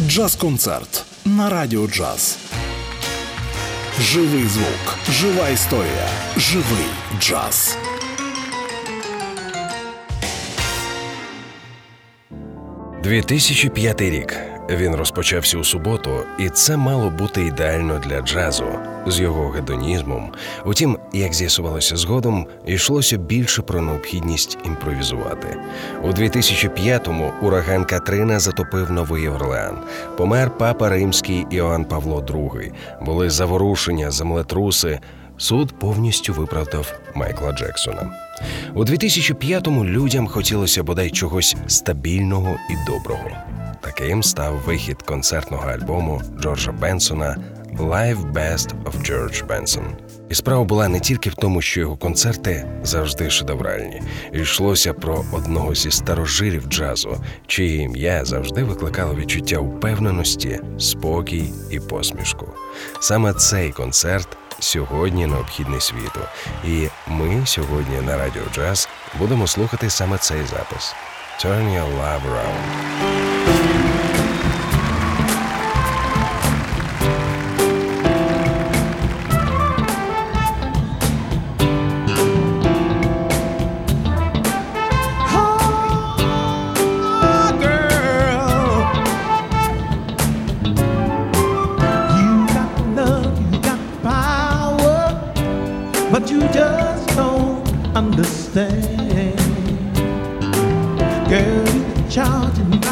Джаз-концерт на радіо джаз. Живий звук, жива історія, живий джаз. «2005 рік він розпочався у суботу, і це мало бути ідеально для джазу з його гедонізмом. Утім, як з'ясувалося згодом, йшлося більше про необхідність імпровізувати. У 2005-му ураган Катрина затопив Новий Орлеан. Помер папа римський Іоанн Павло II. Були заворушення, землетруси. Суд повністю виправдав Майкла Джексона. У 2005-му людям хотілося бодай чогось стабільного і доброго. Таким став вихід концертного альбому Джорджа Бенсона «Live Best of George Benson». І справа була не тільки в тому, що його концерти завжди шедевральні. Йшлося про одного зі старожилів джазу, чиє ім'я завжди викликало відчуття упевненості, спокій і посмішку. Саме цей концерт сьогодні необхідний світу. І ми сьогодні на Радіо Джаз будемо слухати саме цей запис «Turn Your Love Around». But you just don't understand. Girl, you're charging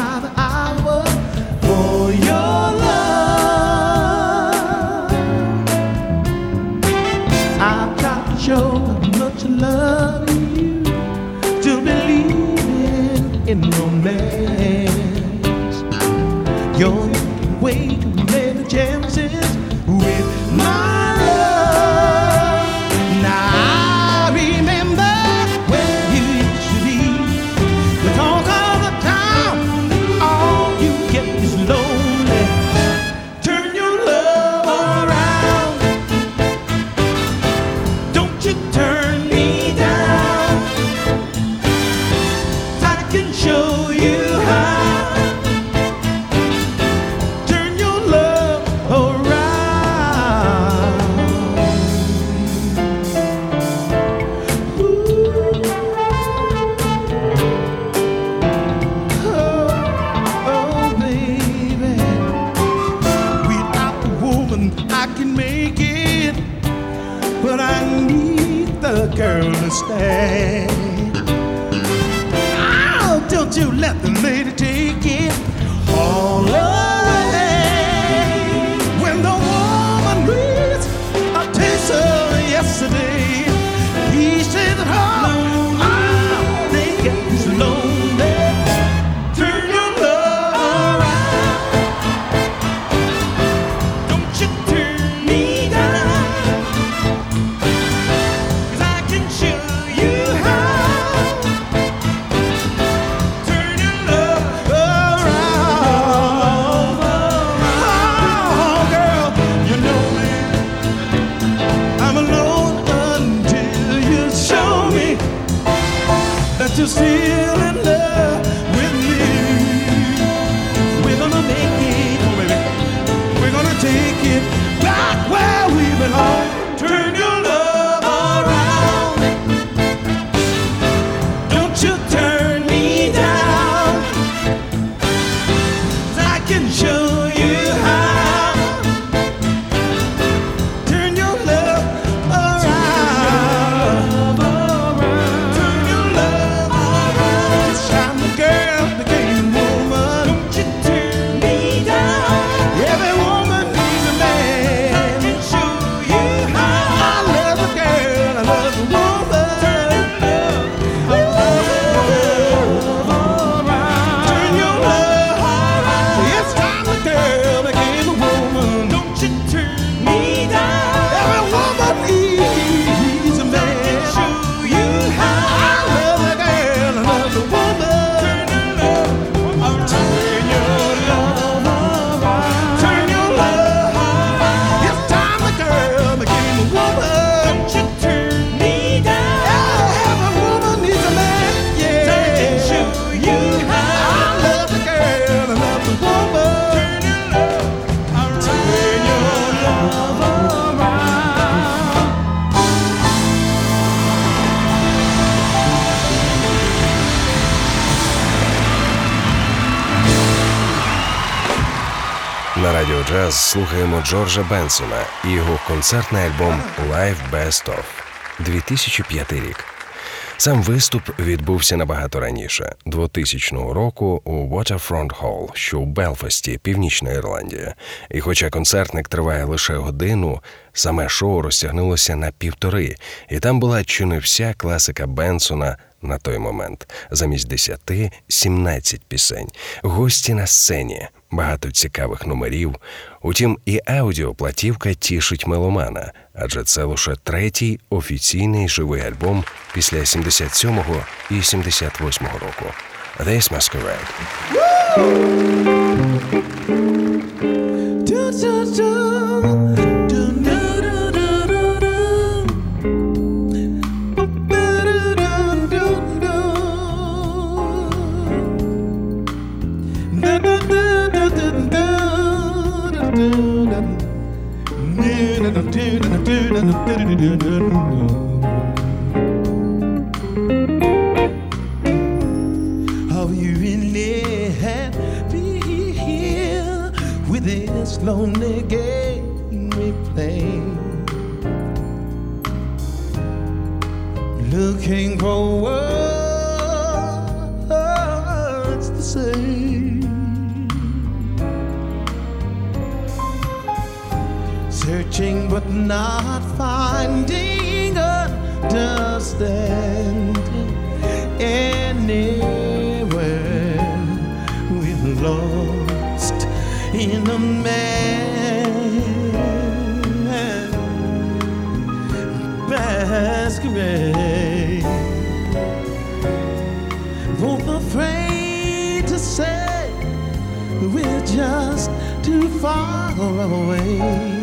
Джаз слухаємо Джорджа Бенсона і його концертний альбом Live Best Of 2005 рік. Сам виступ відбувся набагато раніше, 2000 року у Waterfront Hall, що у Белфасті, Північна Ірландія. І хоча концертник триває лише годину, саме шоу розтягнулося на півтори, і там була чи не вся класика Бенсона на той момент. Замість десяти сімнадцять пісень, гості на сцені, багато цікавих номерів. Утім, і аудіоплатівка тішить меломана, адже це лише третій офіційний живий альбом після 77-го і 78-го року. This Masquerade. Do, Are you really happy here with this lonely game we play? Looking for Searching but not finding, understanding anywhere. We're lost in a man masquerade. Both afraid to say we're just too far away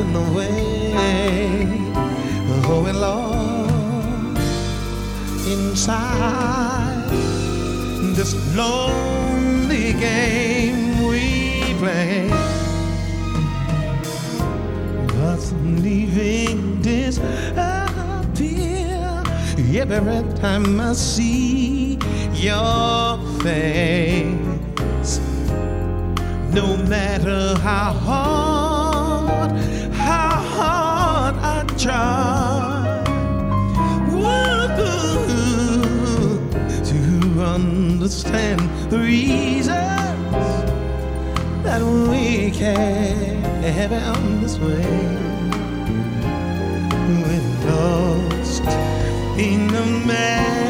in the way. Oh, we lost inside this lonely game we play. But leaving this disappear every time I see your face. No matter how hard, try to understand the reasons that we carry on this way. We're lost in the masquerade.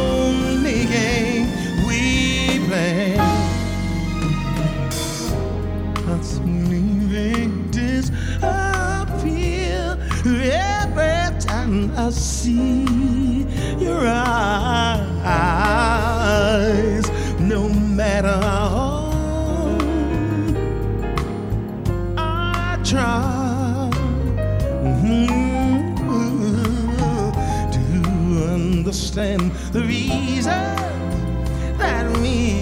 I see your eyes, no matter how I try mm-hmm, to understand the reason that we.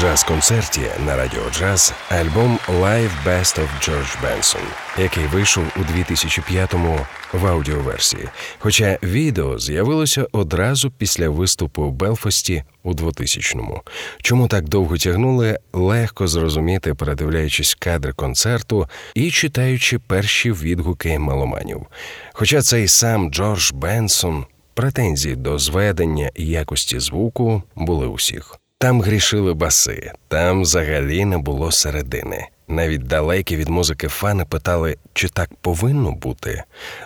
Джаз-концерті на Радіо Джаз альбом Live Best of George Benson, який вийшов у 2005-му в аудіоверсії. Хоча відео з'явилося одразу після виступу в Белфасті у 2000-му. Чому так довго тягнули, легко зрозуміти, передивляючись кадри концерту і читаючи перші відгуки маломанів. Хоча цей сам Джордж Бенсон. Претензії до зведення і якості звуку були усіх. Там грішили баси, там взагалі не було середини. Навіть далекі від музики фани питали, чи так повинно бути.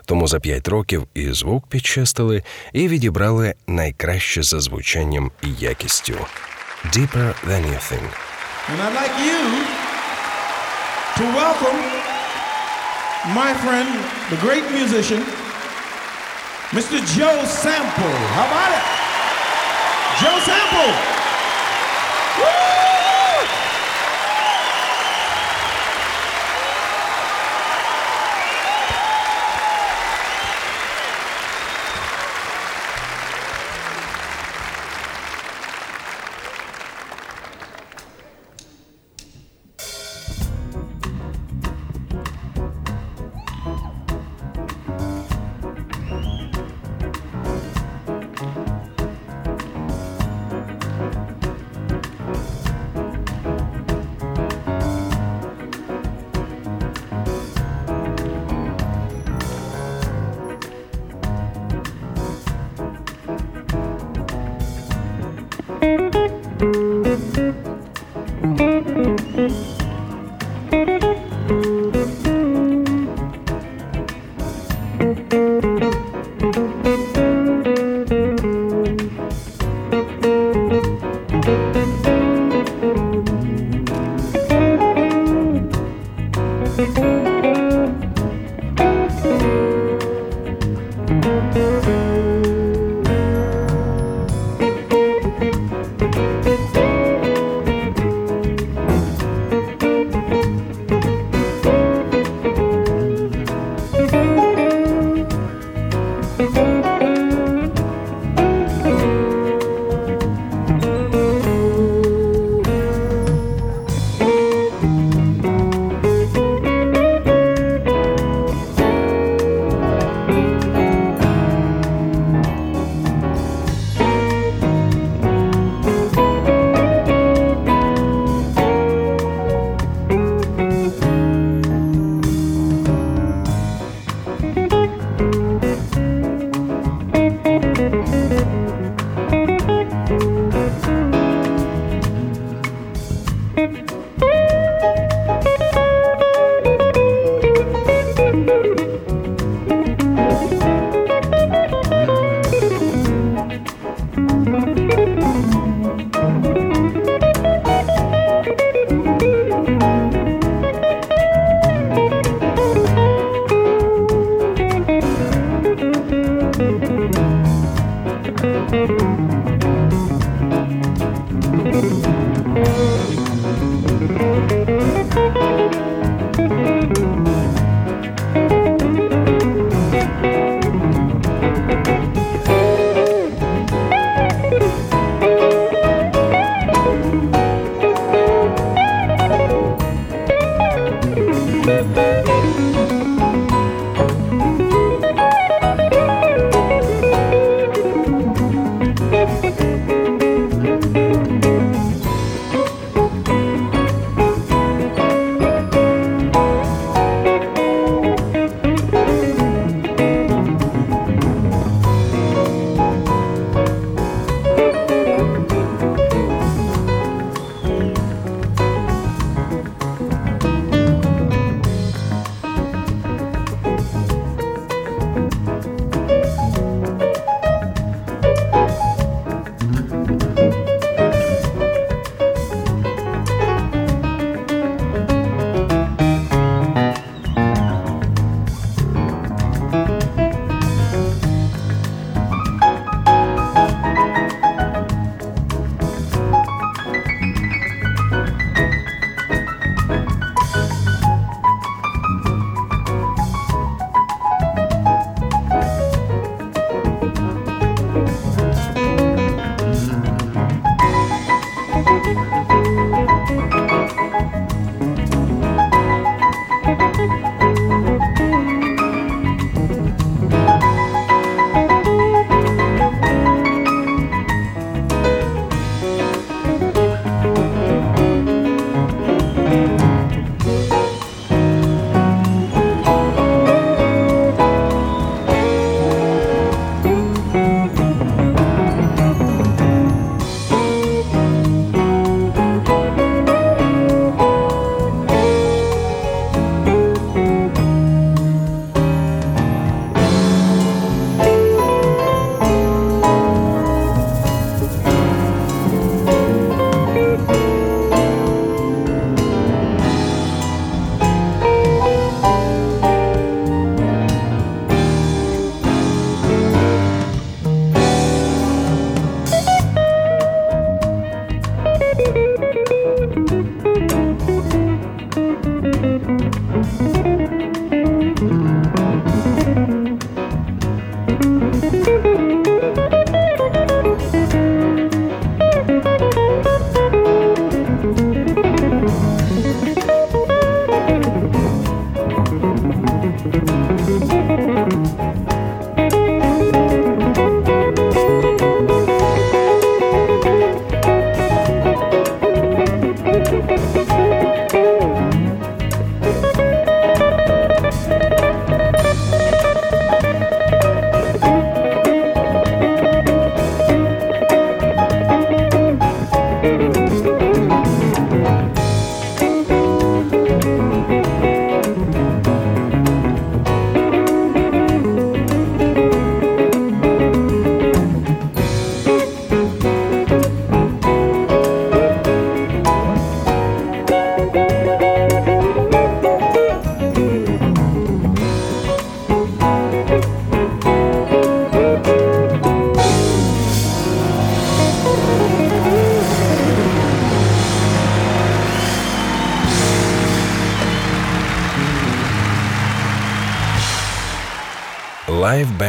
Тому за п'ять років і звук підчистили, і відібрали найкраще за звучанням і якістю. Deeper than you think. And I'd like you to welcome my friend, the great musician, Mr. Joe Sample. How about it? Joe Sample. Live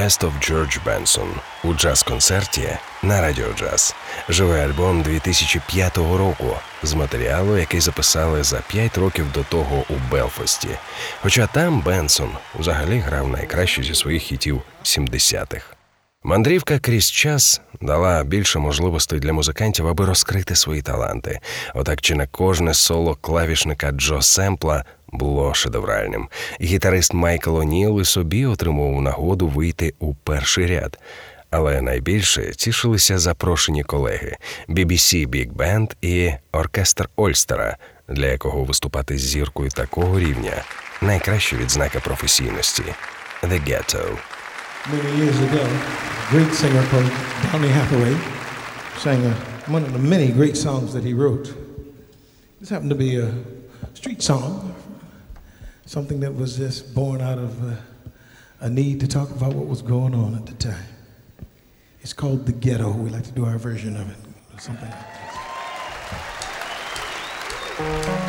Best of George Benson у джаз-концерті на Радіо Джаз. Живий альбом 2005 року з матеріалу, який записали за 5 років до того у Белфасті. Хоча там Бенсон взагалі грав найкраще зі своїх хітів 70-х. Мандрівка крізь час дала більше можливостей для музикантів, аби розкрити свої таланти. Отак чи не кожне соло клавішника Джо Семпла було шедевральним. Гітарист Майкл О'Ніл і собі отримував нагоду вийти у перший ряд. Але найбільше тішилися запрошені колеги BBC Big Band і оркестр Ольстера, для якого виступати з зіркою такого рівня найкраща відзнака професійності The Ghetto. many years ago. Great singer called Donny Hathaway sang a, one of the many great songs that he wrote. This happened to be a street song, something that was just born out of uh, a need to talk about what was going on at the time. It's called The Ghetto. We like to do our version of it, something like this.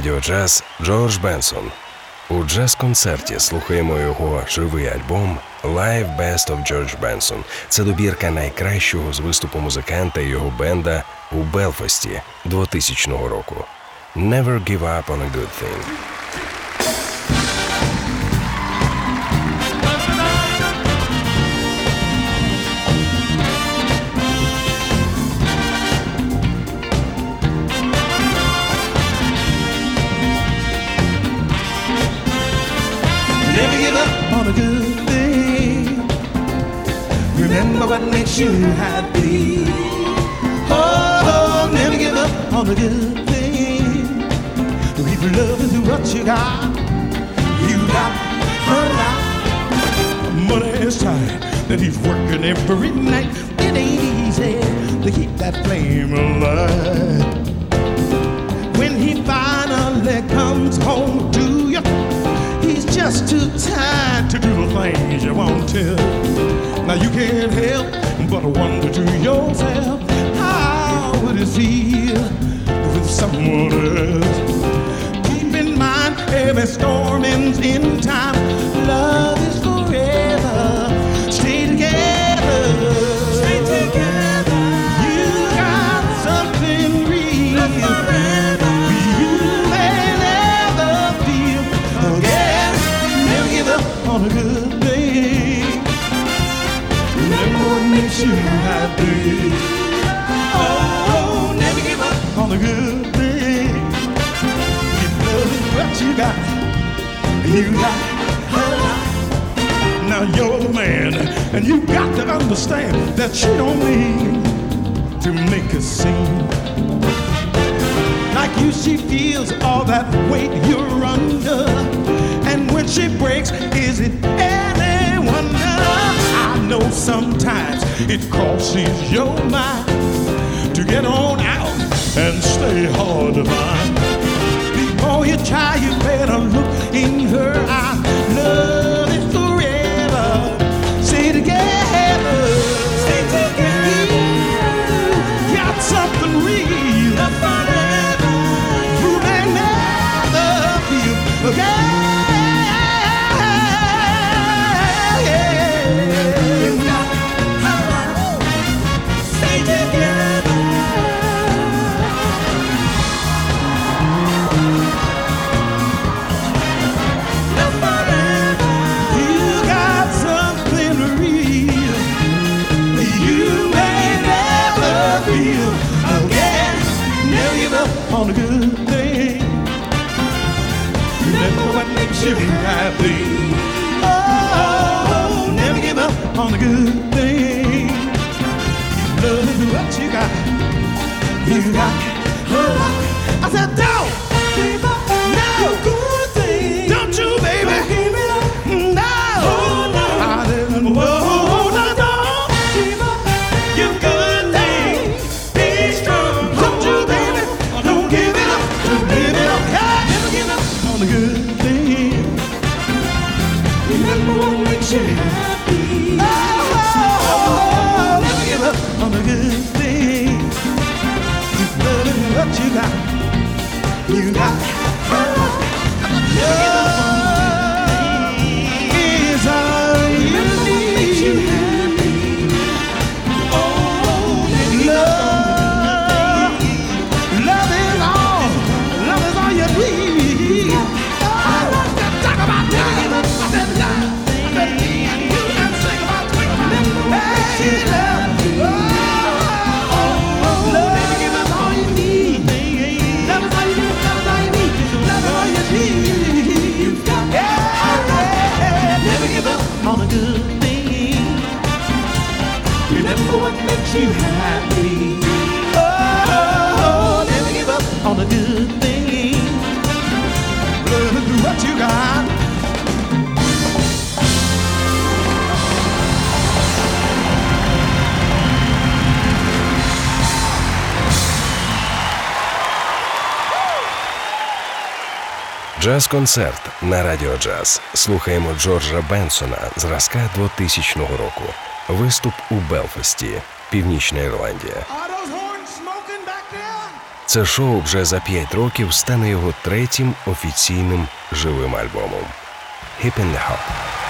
Радіо джаз Джордж Бенсон. У джаз-концерті слухаємо його живий альбом Live Best of George Benson. Це добірка найкращого з виступу музиканта і його бенда у Белфасті 2000 року. Never give up on a good thing. You happy. Oh, never give up on a good thing. What you got. You got a lot. Money is tight that he's working every night. It ain't easy to keep that flame alive. When he finally comes home to you, he's just too tired to do the things you want to. Now you can't help but wonder to yourself, how would it feel with someone else? Keep in mind, every storm ends in time. Love is you happy. Oh, never give up on a good thing. Keep loving what you got. You got lot. Now you're the man, and you got to understand that she don't mean to make a scene. Like you, she feels all that weight you're under. And when she breaks, is it know sometimes it crosses your mind to get on out and stay hard to find. Before you try, you better look in her eye. Love Oh, got. Джаз-концерт на радіо джаз. Слухаємо Джорджа Бенсона зразка 2000 року. Виступ у Белфасті, Північна Ірландія. Це шоу вже за п'ять років стане його третім офіційним живим альбомом. «Hip in the Hop».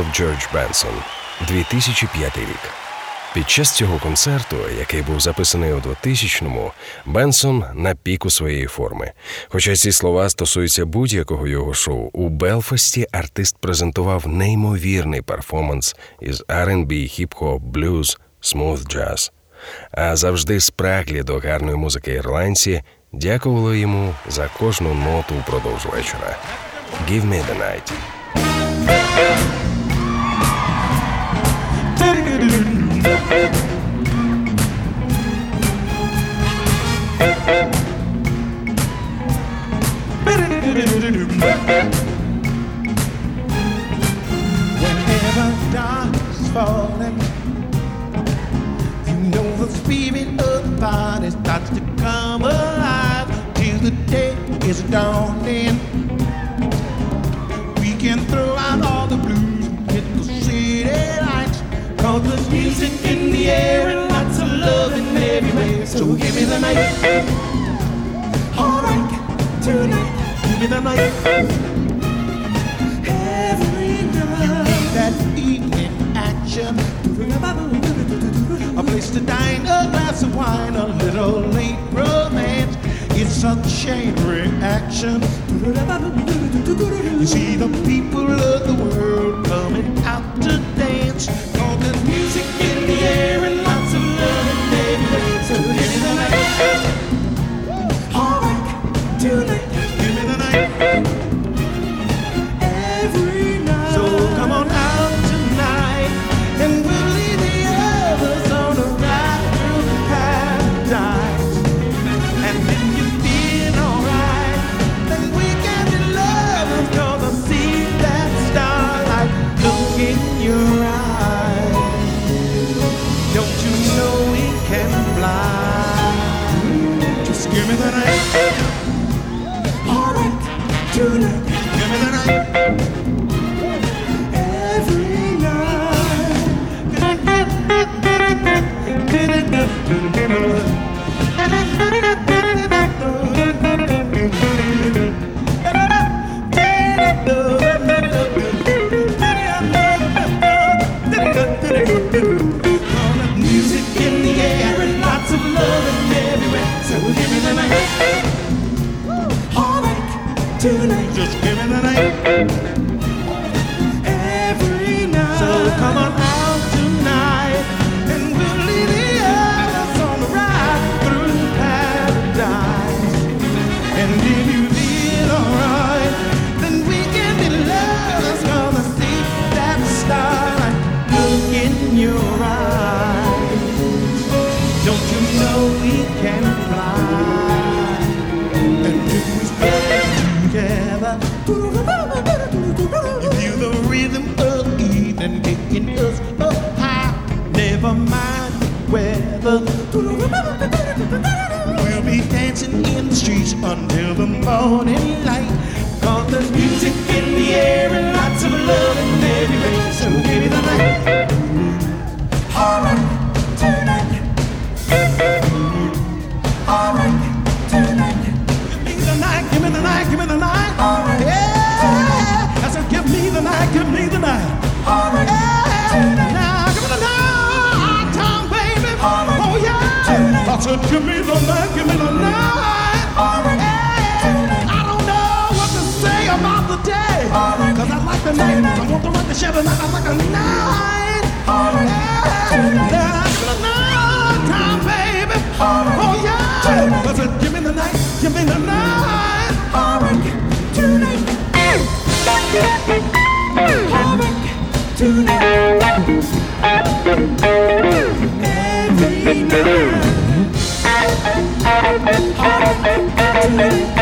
Of George Benson 2005 рік. Під час цього концерту, який був записаний у 2000-му, Бенсон на піку своєї форми. Хоча ці слова стосуються будь-якого його шоу, у Белфасті артист презентував неймовірний перформанс із R&B, хіп-хоп, блюз, смуth джаз. А завжди спраглі до гарної музики ірландці дякували йому за кожну ноту упродовж вечора. Give me the night. We can throw out all the blues, and hit the city lights. Cause there's music in the air and lots of love in every everywhere. So give me the night. Alright, tonight. Give me the night. A place to dine, a glass of wine, a little late romance. It's chain reaction. You see the people of the world coming out to dance. All the music said, give me the night, give me the night. Alright. I don't know what to say about the day. Cause I like the night. I want to rock the tonight. I like the night. Alright, yeah. Give me the night, time, baby. Oh, yeah. I said, give me the night, give me the night. Alright, tonight. Alright, tonight. Every night. Thank you.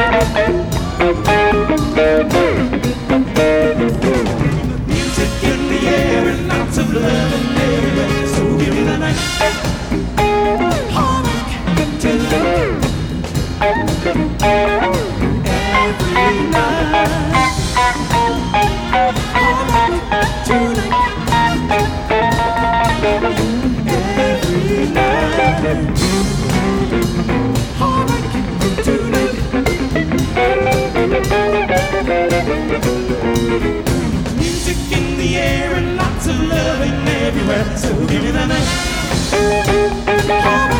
Everywhere. So give me the night.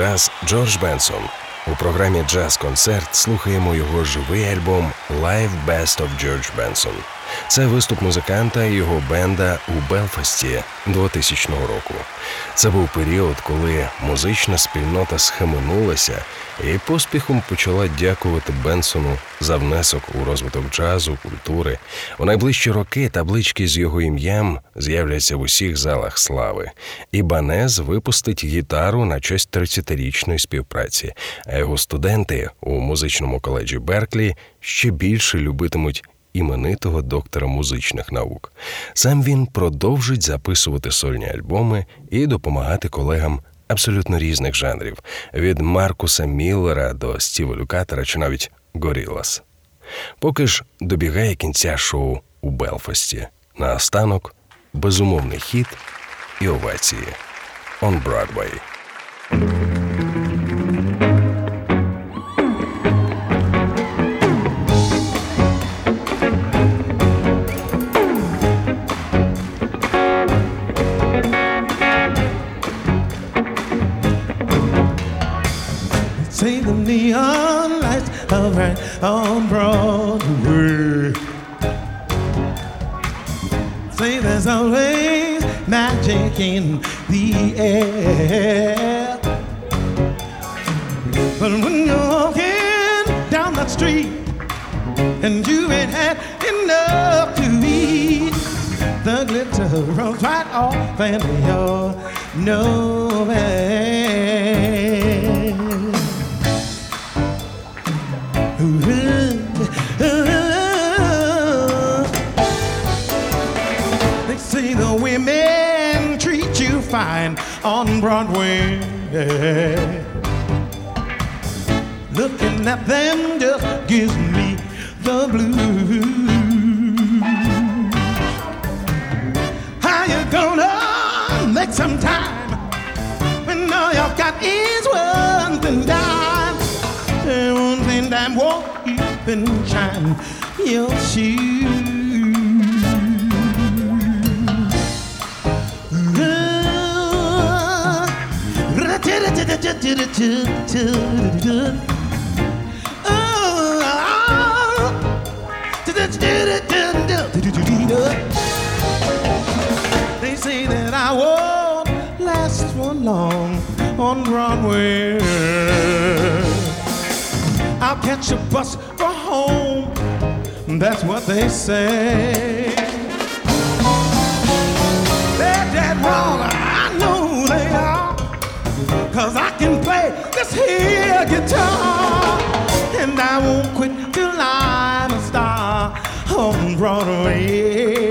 Джаз Джордж Бенсон. У програмі Джаз Концерт слухаємо його живий альбом Live Best of George Benson. Це виступ музиканта і його бенда у Белфасті 2000 року. Це був період, коли музична спільнота схаменулася і поспіхом почала дякувати Бенсону за внесок у розвиток джазу, культури. У найближчі роки таблички з його ім'ям з'являться в усіх залах слави. І Банез випустить гітару на честь 30-річної співпраці. А його студенти у музичному коледжі Берклі ще більше любитимуть іменитого доктора музичних наук. Сам він продовжить записувати сольні альбоми і допомагати колегам абсолютно різних жанрів від Маркуса Міллера до Стіва Люкатера чи навіть Горілас. Поки ж добігає кінця шоу у Белфасті. На останок безумовний хіт і овації «On Broadway». Right on Broadway. Say there's always magic in the air. But when you're walking down that street and you ain't had enough to eat, the glitter runs right off and you're nowhere. Women treat you fine on Broadway. Looking at them just gives me the blues. How you gonna make some time when all you've got is one thing? And one thing that won't even shine your shoes. They say that I won't last for long on Broadway. I'll catch a bus for home. That's what they say. This here guitar. And I won't quit till I'm a star on Broadway.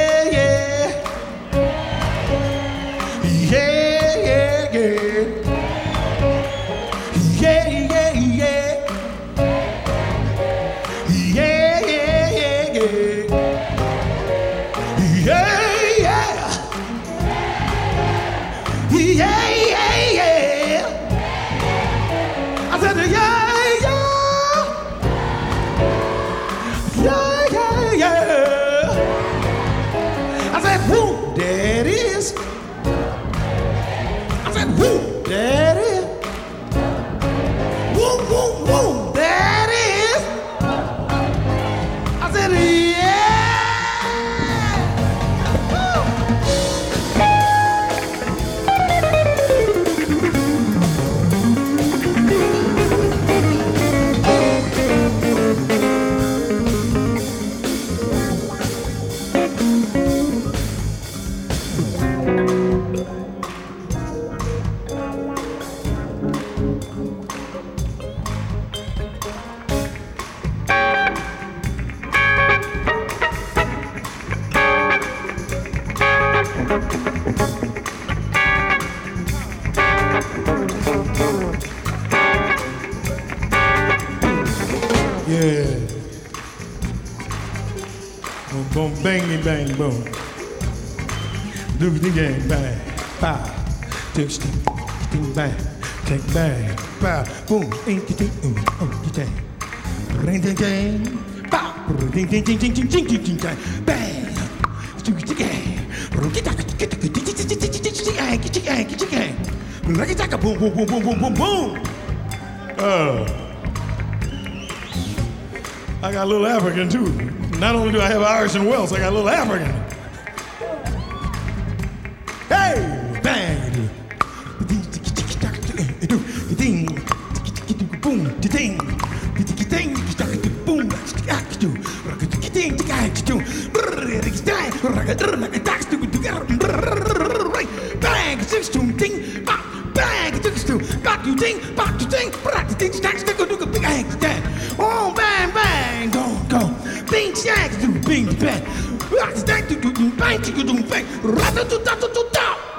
Yeah. Boom, boom, bang, bang, boom. Do the gang, bang, pow. Tick, tick, tick, bang, tick, bang, pow. Boom, ink, tick, um, um, tick, ring, ding, ding, pow. Ding, ding, ding, ding, ding, ding, ding, ding, ding, bang. Tick, tick, gang. Tick, tick, tick, tick, tick, tick, tick, tick, tick, gang, tick, gang, tick, gang. Tick, tick, boom, boom, boom, boom, boom, boom, boom. Oh. I got a little African too. Not only do I have Irish and Welsh, I got a little African. Hey, bang! Ding, boom, ding, ding, boom, ding, ding, ding, back to ding, bang. Thank you, bang, you, bang, rather to that to that.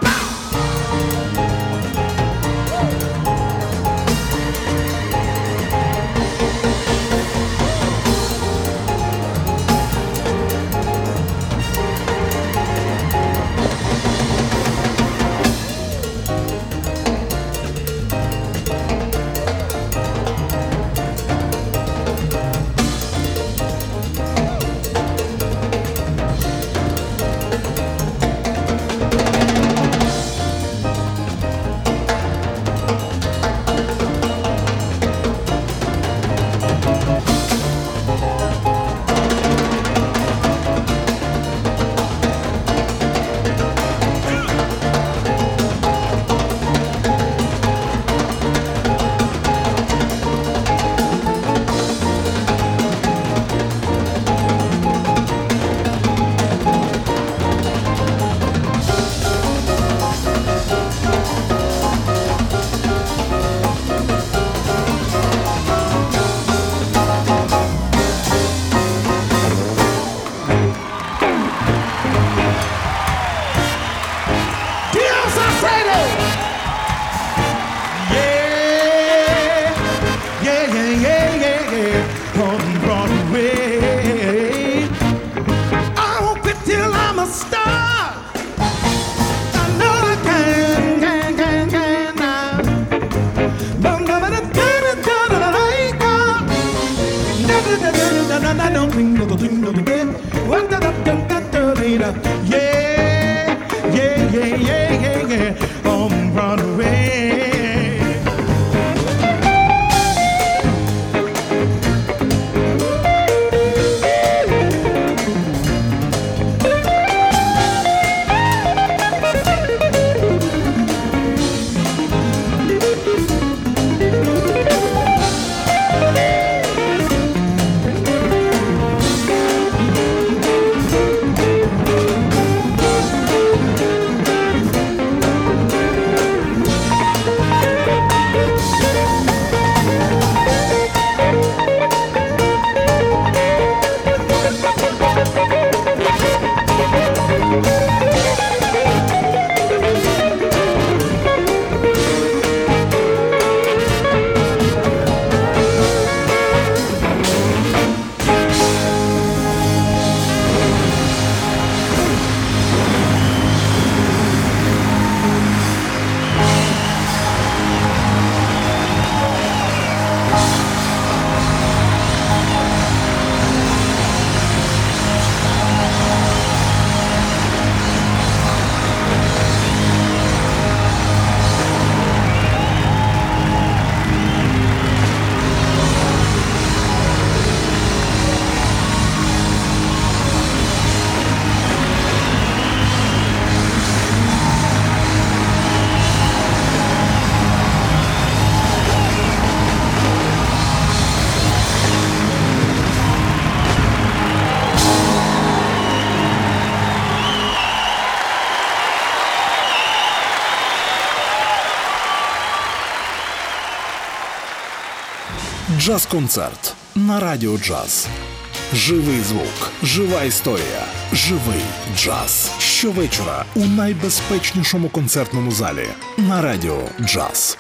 Джаз-концерт на радіо джаз. Живий звук, жива історія, живий джаз. Щовечора у найбезпечнішому концертному залі на радіо Джаз.